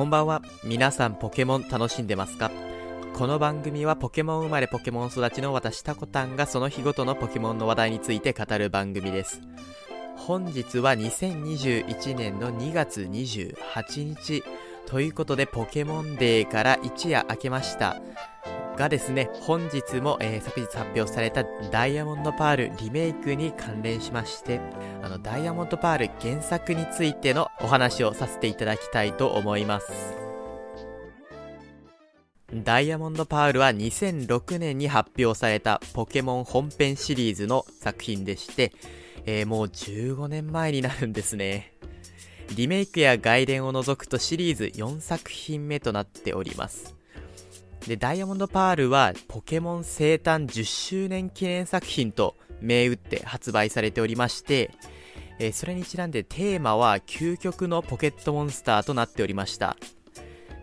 こんばんは。皆さんポケモン楽しんでますか？この番組はポケモン生まれポケモン育ちの私タコタンがその日ごとのポケモンの話題について語る番組です。本日は2021年の2月28日ということでポケモンデーから一夜明けました。がですね、本日も、えー昨日発表されたダイヤモンドパールリメイクに関連しまして、あの、ダイヤモンドパール原作についてのお話をさせていただきたいと思います。ダイヤモンドパールは2006年に発表されたポケモン本編シリーズの作品でして、えーもう15年前になるんですね。リメイクや外伝を除くとシリーズ4作品目となっております。で、ダイヤモンドパールはポケモン生誕10周年記念作品と銘打って発売されておりまして、えーそれにちなんでテーマは究極のポケットモンスターとなっておりました。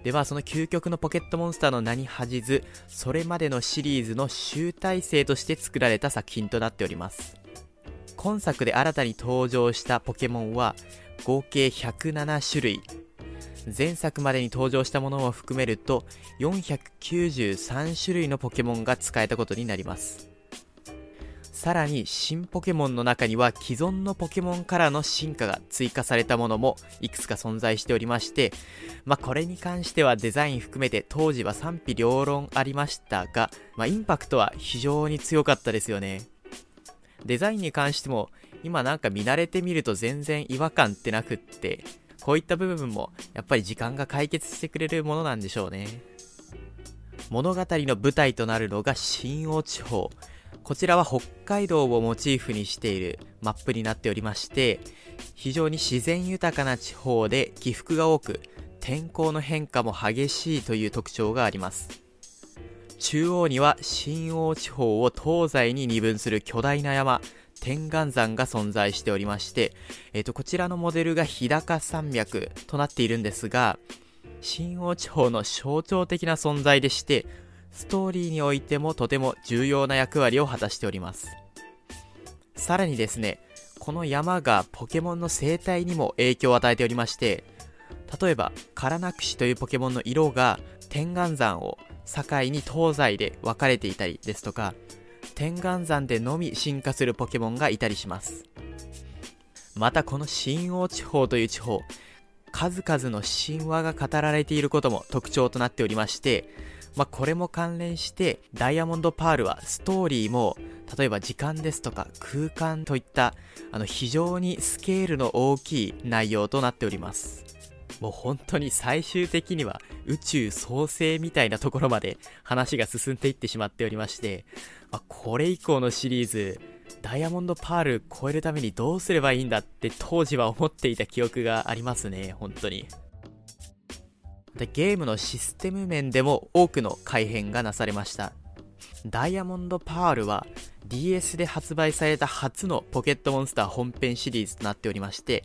ではその究極のポケットモンスターの名に恥じずそれまでのシリーズの集大成として作られた作品となっております今作で新たに登場したポケモンは合計107種類前作までに登場したものも含めると493種類のポケモンが使えたことになりますさらに新ポケモンの中には既存のポケモンからの進化が追加されたものもいくつか存在しておりましてまあこれに関してはデザイン含めて当時は賛否両論ありましたが、まあインパクトは非常に強かったですよね。デザインに関しても今なんか見慣れてみると全然違和感ってなくって、こういった部分もやっぱり時間が解決してくれるものなんでしょうね。物語の舞台となるのが新王地方。こちらは北海道をモチーフにしているマップになっておりまして、非常に自然豊かな地方で起伏が多く、天候の変化も激しいという特徴があります。中央には新王地方を東西に二分する巨大な山、天眼山が存在しておりまして、えっ、と、こちらのモデルが日高山脈となっているんですが、新王地方の象徴的な存在でして、ストーリーにおいてもとても重要な役割を果たしております。さらにですね、この山がポケモンの生態にも影響を与えておりまして、例えば、カラナクシというポケモンの色が天眼山を境に東西で分かれていたりですとか、天眼山でのみ進化するポケモンがいたりします。またこの新王地方という地方、数々の神話が語られていることも特徴となっておりまして、まあ、これも関連して、ダイヤモンドパールはストーリーも、例えば時間ですとか空間といった、あの非常にスケールの大きい内容となっております。もう本当に最終的には宇宙創生みたいなところまで話が進んでいってしまっておりまして、あこれ以降のシリーズ、ダイヤモンドパール超えるためにどうすればいいんだって当時は思っていた記憶がありますね、本当に。でゲームのシステム面でも多くの改変がなされました。ダイヤモンドパールは DS で発売された初のポケットモンスター本編シリーズとなっておりまして、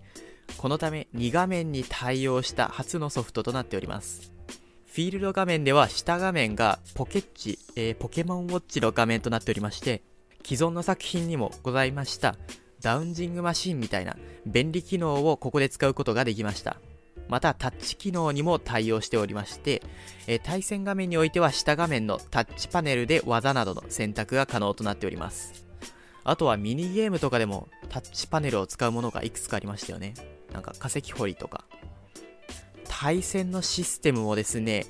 このため2画面に対応した初のソフトとなっております。フィールド画面では下画面がポケッチ、えーポケモンウォッチの画面となっておりまして、既存の作品にもございましたダウンジングマシンみたいな便利機能をここで使うことができました。またタッチ機能にも対応しておりまして、えー対戦画面においては下画面のタッチパネルで技などの選択が可能となっております。あとはミニゲームとかでもタッチパネルを使うものがいくつかありましたよね。なんか化石掘りとか。対戦のシステムもですね、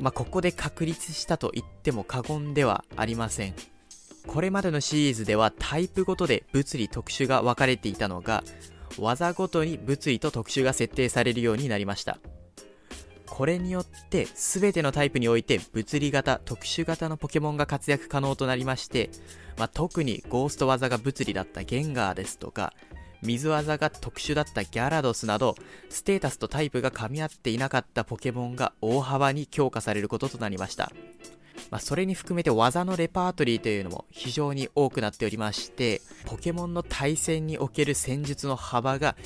まあ、ここで確立したと言っても過言ではありません。これまでのシリーズではタイプごとで物理特殊が分かれていたのが、技ごとに物理と特殊が設定されるようになりました。これによって全てのタイプにおいて物理型、特殊型のポケモンが活躍可能となりまして、まあ、特にゴースト技が物理だったゲンガーですとか、水技が特殊だったギャラドスなど、ステータスとタイプが噛み合っていなかったポケモンが大幅に強化されることとなりました。まあ、それに含めて技のレパートリーというのも非常に多くなっておりまして、ポケモンの対戦における戦術の幅が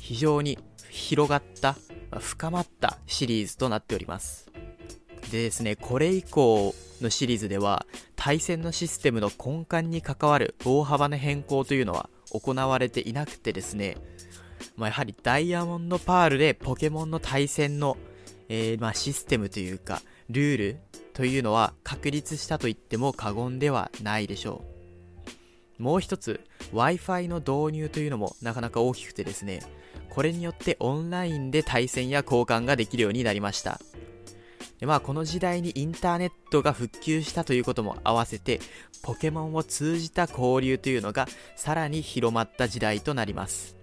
非常に広がった、深まったシリーズとなっております。でですね、これ以降のシリーズでは、対戦のシステムの根幹に関わる大幅な変更というのは行われていなくてですね、まあ、やはりダイヤモンドパールでポケモンの対戦の、えー、まあ、システムというか、ルールというのは確立したと言っても過言ではないでしょう。もう一つ、Wi-Fi の導入というのもなかなか大きくてですね、これによってオンラインで対戦や交換ができるようになりました。でまあこの時代にインターネットが復旧したということも合わせてポケモンを通じた交流というのがさらに広まった時代となります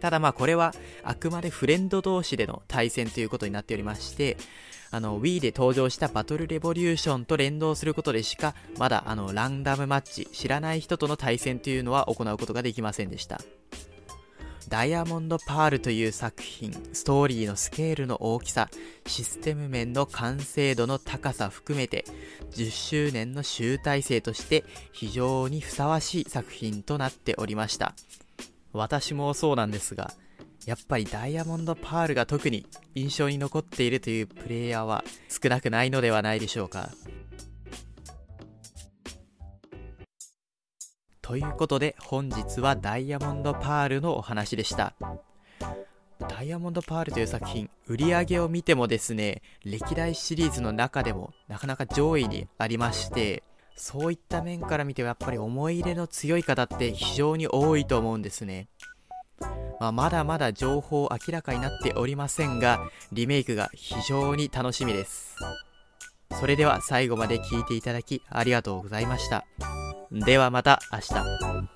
ただまあこれはあくまでフレンド同士での対戦ということになっておりましてあの Wii で登場したバトルレボリューションと連動することでしかまだあのランダムマッチ知らない人との対戦というのは行うことができませんでしたダイヤモンド・パールという作品、ストーリーのスケールの大きさ、システム面の完成度の高さ含めて、10周年の集大成として非常にふさわしい作品となっておりました。私もそうなんですが、やっぱりダイヤモンド・パールが特に印象に残っているというプレイヤーは少なくないのではないでしょうか。ということで本日はダイヤモンドパールのお話でした。ダイヤモンドパールという作品、売り上げを見てもですね、歴代シリーズの中でもなかなか上位にありまして、そういった面から見てやっぱり思い入れの強い方って非常に多いと思うんですね。まあ、まだまだ情報明らかになっておりませんが、リメイクが非常に楽しみです。それでは最後まで聴いていただきありがとうございました。ではまた明日。